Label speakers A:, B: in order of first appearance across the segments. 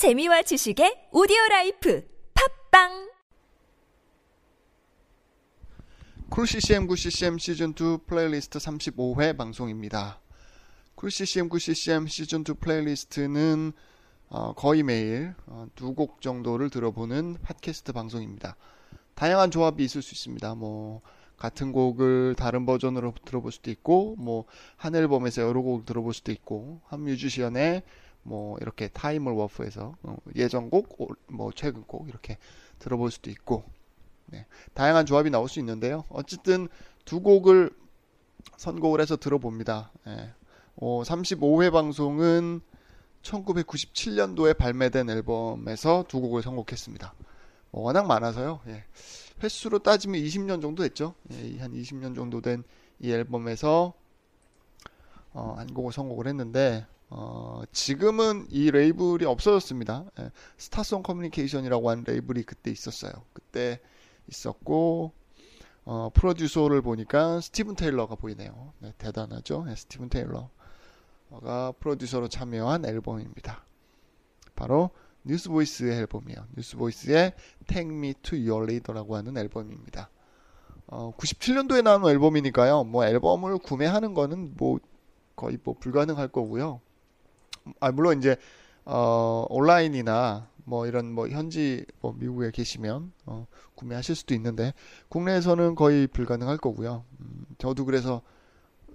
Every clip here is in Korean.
A: 재미와 지식의 오디오 라이프 팟빵
B: 쿨 CCM 9 CCM 시즌 2 플레이리스트 35회 방송입니다. 쿨 CCM 9 CCM 시즌 2 플레이리스트는 어, 거의 매일 어, 두곡 정도를 들어보는 팟캐스트 방송입니다. 다양한 조합이 있을 수 있습니다. 뭐 같은 곡을 다른 버전으로 들어볼 수도 있고 뭐 한 앨범에서 여러 곡을 들어볼 수도 있고 한 뮤지션의 뭐 이렇게 타임을 워프해서 어, 예전 곡, 뭐 최근 곡 이렇게 들어볼 수도 있고 네, 다양한 조합이 나올 수 있는데요. 어쨌든 두 곡을 선곡을 해서 들어봅니다. 예. 어, 35회 방송은 1997년도에 발매된 앨범에서 두 곡을 선곡했습니다. 뭐 워낙 많아서요. 예. 횟수로 따지면 20년 정도 됐죠. 예, 한 20년 정도 된 이 앨범에서 어, 한 곡을 선곡을 했는데 어, 지금은 이 레이블이 없어졌습니다. 예, Star Song Communication이라고 하는 레이블이 그때 있었어요. 그때 있었고 어, 프로듀서를 보니까 스티븐 테일러가 보이네요. 네, 대단하죠. 네, 스티븐 테일러가 프로듀서로 참여한 앨범입니다. 바로 Newsboys의 앨범이에요. Newsboys의 Take Me to Your Leader라고 하는 앨범입니다. 어, 97년도에 나온 앨범이니까요. 뭐 앨범을 구매하는 거는 뭐 거의 뭐 불가능할 거고요. 아 물론 이제 어, 온라인이나 뭐 이런 뭐 현지 뭐 미국에 계시면 어, 구매하실 수도 있는데 국내에서는 거의 불가능할 거고요. 음, 저도 그래서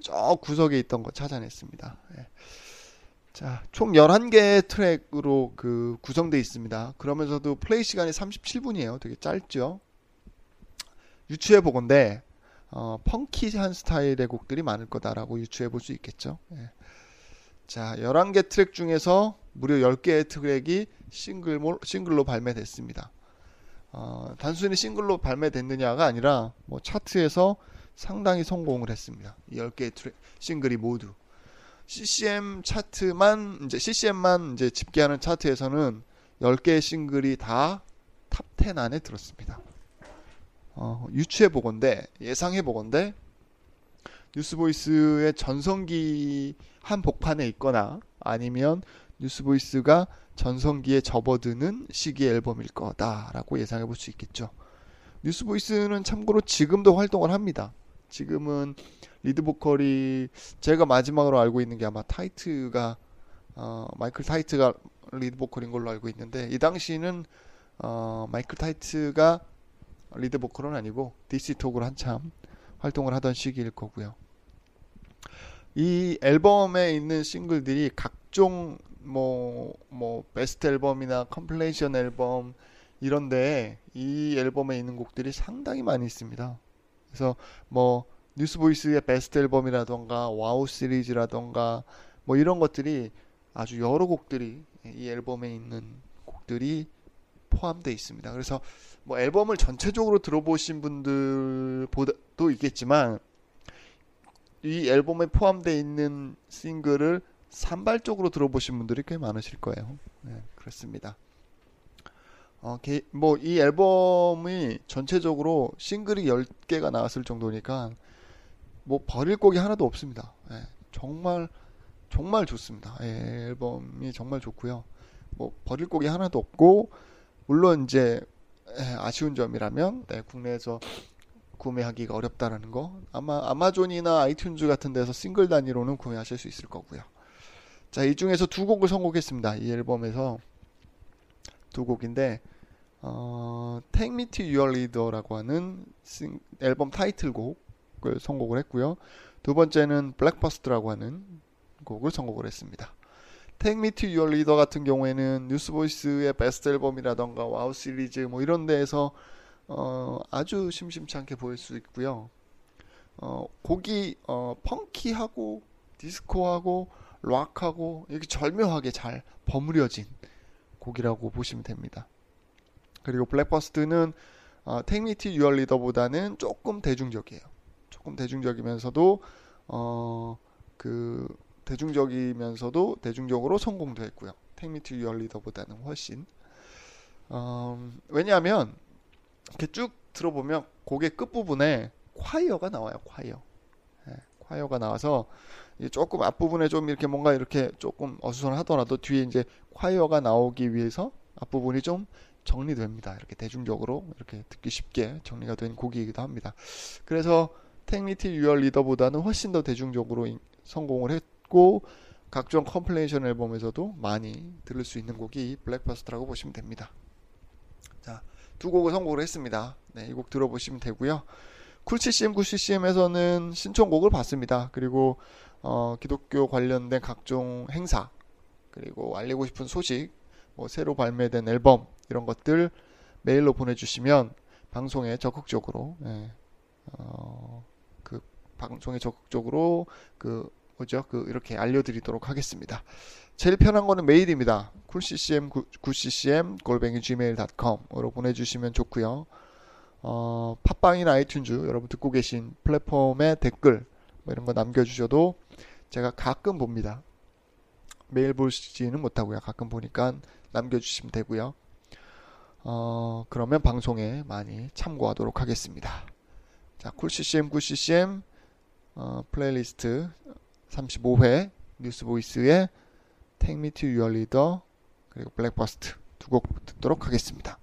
B: 저 구석에 있던 거 찾아냈습니다. 예. 자, 총 11개의 트랙으로 그 구성되어 있습니다. 그러면서도 플레이 시간이 37분이에요. 되게 짧죠? 유추해 보건데, 어, 펑키한 스타일의 곡들이 많을 거다라고 유추해 볼 수 있겠죠. 예. 자, 11개 트랙 중에서 무려 10개의 트랙이 싱글, 싱글로 발매됐습니다. 어, 단순히 싱글로 발매됐느냐가 아니라, 뭐, 차트에서 상당히 성공을 했습니다. 이 10개의 트랙, 싱글이 모두. CCM 차트만 이제 CCM만 이제 집계하는 차트에서는 10개의 싱글이 다 Top 10 안에 들었습니다. 어, 유추해 보건데 예상해 보건데 Newsboys의 전성기 한 복판에 있거나 아니면 Newsboys가 전성기에 접어드는 시기 앨범일 거다라고 예상해 볼 수 있겠죠. Newsboys는 참고로 지금도 활동을 합니다. 지금은 리드 보컬이 제가 마지막으로 알고 있는 게 아마 테이트가 어, 마이클 테이트가 리드 보컬인 걸로 알고 있는데 이 당시는 어, 마이클 테이트가 리드 보컬은 아니고 DC 톡으로 한참 활동을 하던 시기일 거고요. 이 앨범에 있는 싱글들이 각종 뭐, 뭐, 베스트 앨범이나 compilation 앨범 이런데 이 앨범에 있는 곡들이 상당히 많이 있습니다. 그래서 뭐 Newsboys의 베스트 앨범이라던가 WOW 시리즈라던가 뭐 이런 것들이 아주 여러 곡들이 이 앨범에 있는 곡들이 포함되어 있습니다. 그래서 뭐 앨범을 전체적으로 들어보신 분들보다도 있겠지만 이 앨범에 포함되어 있는 싱글을 산발적으로 들어보신 분들이 꽤 많으실 거예요. 네, 그렇습니다. 어, 뭐, 이 앨범이 전체적으로 싱글이 10개가 나왔을 정도니까, 뭐, 버릴 곡이 하나도 없습니다. 예, 정말, 정말 좋습니다. 예, 앨범이 정말 좋고요. 뭐, 버릴 곡이 하나도 없고, 물론 이제, 예, 아쉬운 점이라면, 네, 국내에서 구매하기가 어렵다라는 거. 아마 아마존이나 아이튠즈 같은 데서 싱글 단위로는 구매하실 수 있을 거고요. 자, 이 중에서 두 곡을 선곡했습니다. 이 앨범에서 두 곡인데, 어, Take Me to Your Leader라고 하는 싱, 앨범 타이틀곡을 선곡을 했고요. 두 번째는 Breakfast라고 하는 곡을 선곡을 했습니다. Take Me to Your Leader 같은 경우에는 Newsboys의 베스트 앨범이라던가 WOW 시리즈 뭐 이런 데에서 어, 아주 심심치 않게 보일 수 있고요. 어, 곡이 어, 펑키하고 디스코하고 락하고 이렇게 절묘하게 잘 버무려진 곡이라고 보시면 됩니다. 그리고 Breakfast는 어, 택미티 유얼 리더보다는 조금 대중적이에요. 조금 대중적이면서도 어, 그 대중적이면서도 대중적으로 성공도 했고요. 택미티 유얼 리더보다는 훨씬 어, 왜냐하면 이렇게 쭉 들어보면 곡의 끝부분에 콰이어가 나와요. 콰이어. 네, 콰이어가 나와서 조금 앞부분에 좀 이렇게 뭔가 이렇게 조금 어수선하더라도 뒤에 이제 콰이어가 나오기 위해서 앞부분이 좀 정리됩니다. 이렇게 대중적으로 이렇게 듣기 쉽게 정리가 된 곡이기도 합니다. 그래서 Take Me to Your Leader보다는 훨씬 더 대중적으로 성공을 했고 각종 compilation 앨범에서도 많이 들을 수 있는 곡이 Breakfast라고 보시면 됩니다. 자, 두 곡을 선곡을 했습니다. 네, 이 곡 들어보시면 되고요. 쿨CCM, 9CCM에서는 신청곡을 받습니다. 그리고 어, 기독교 관련된 각종 행사, 그리고 알리고 싶은 소식, 뭐 새로 발매된 앨범 이런 것들 메일로 보내주시면 방송에 적극적으로 예, 어, 그 방송에 적극적으로 그 뭐죠 그 이렇게 알려드리도록 하겠습니다. 제일 편한 거는 메일입니다. 쿨ccm 9ccm 골뱅이 gmail.com으로 보내주시면 좋고요. 어, 팟빵이나 아이튠즈 여러분 듣고 계신 플랫폼에 댓글 뭐 이런 거 남겨주셔도 제가 가끔 봅니다. 매일 보시지는 못하고요. 가끔 보니까 남겨주시면 되고요. 어, 그러면 방송에 많이 참고하도록 하겠습니다. 자, 쿨CCM, 쿨CCM 어, 플레이리스트 35회 Newsboys의 Take Me to Your Leader 그리고 Breakfast 두 곡 듣도록 하겠습니다.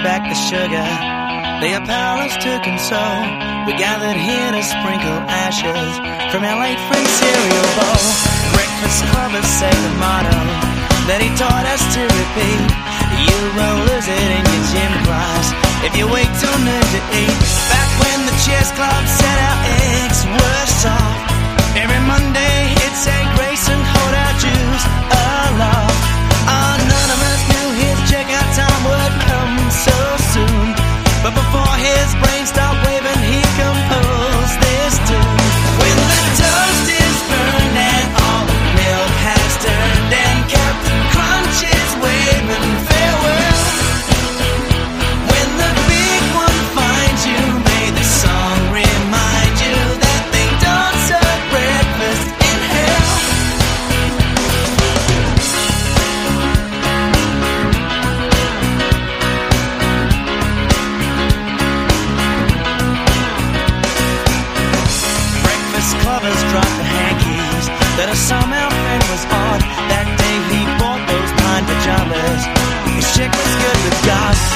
C: Back the sugar. They are powerless to console. We gathered here to sprinkle ashes from our late friend cereal bowl. Breakfast club clubbers say the motto that he taught us to repeat. You will lose it in your gym class if you wait till noon to eat. Back when the chess club lovers dropped the hankies. That a somehow friend was odd. That day he bought those pine pajamas. His chick was good with God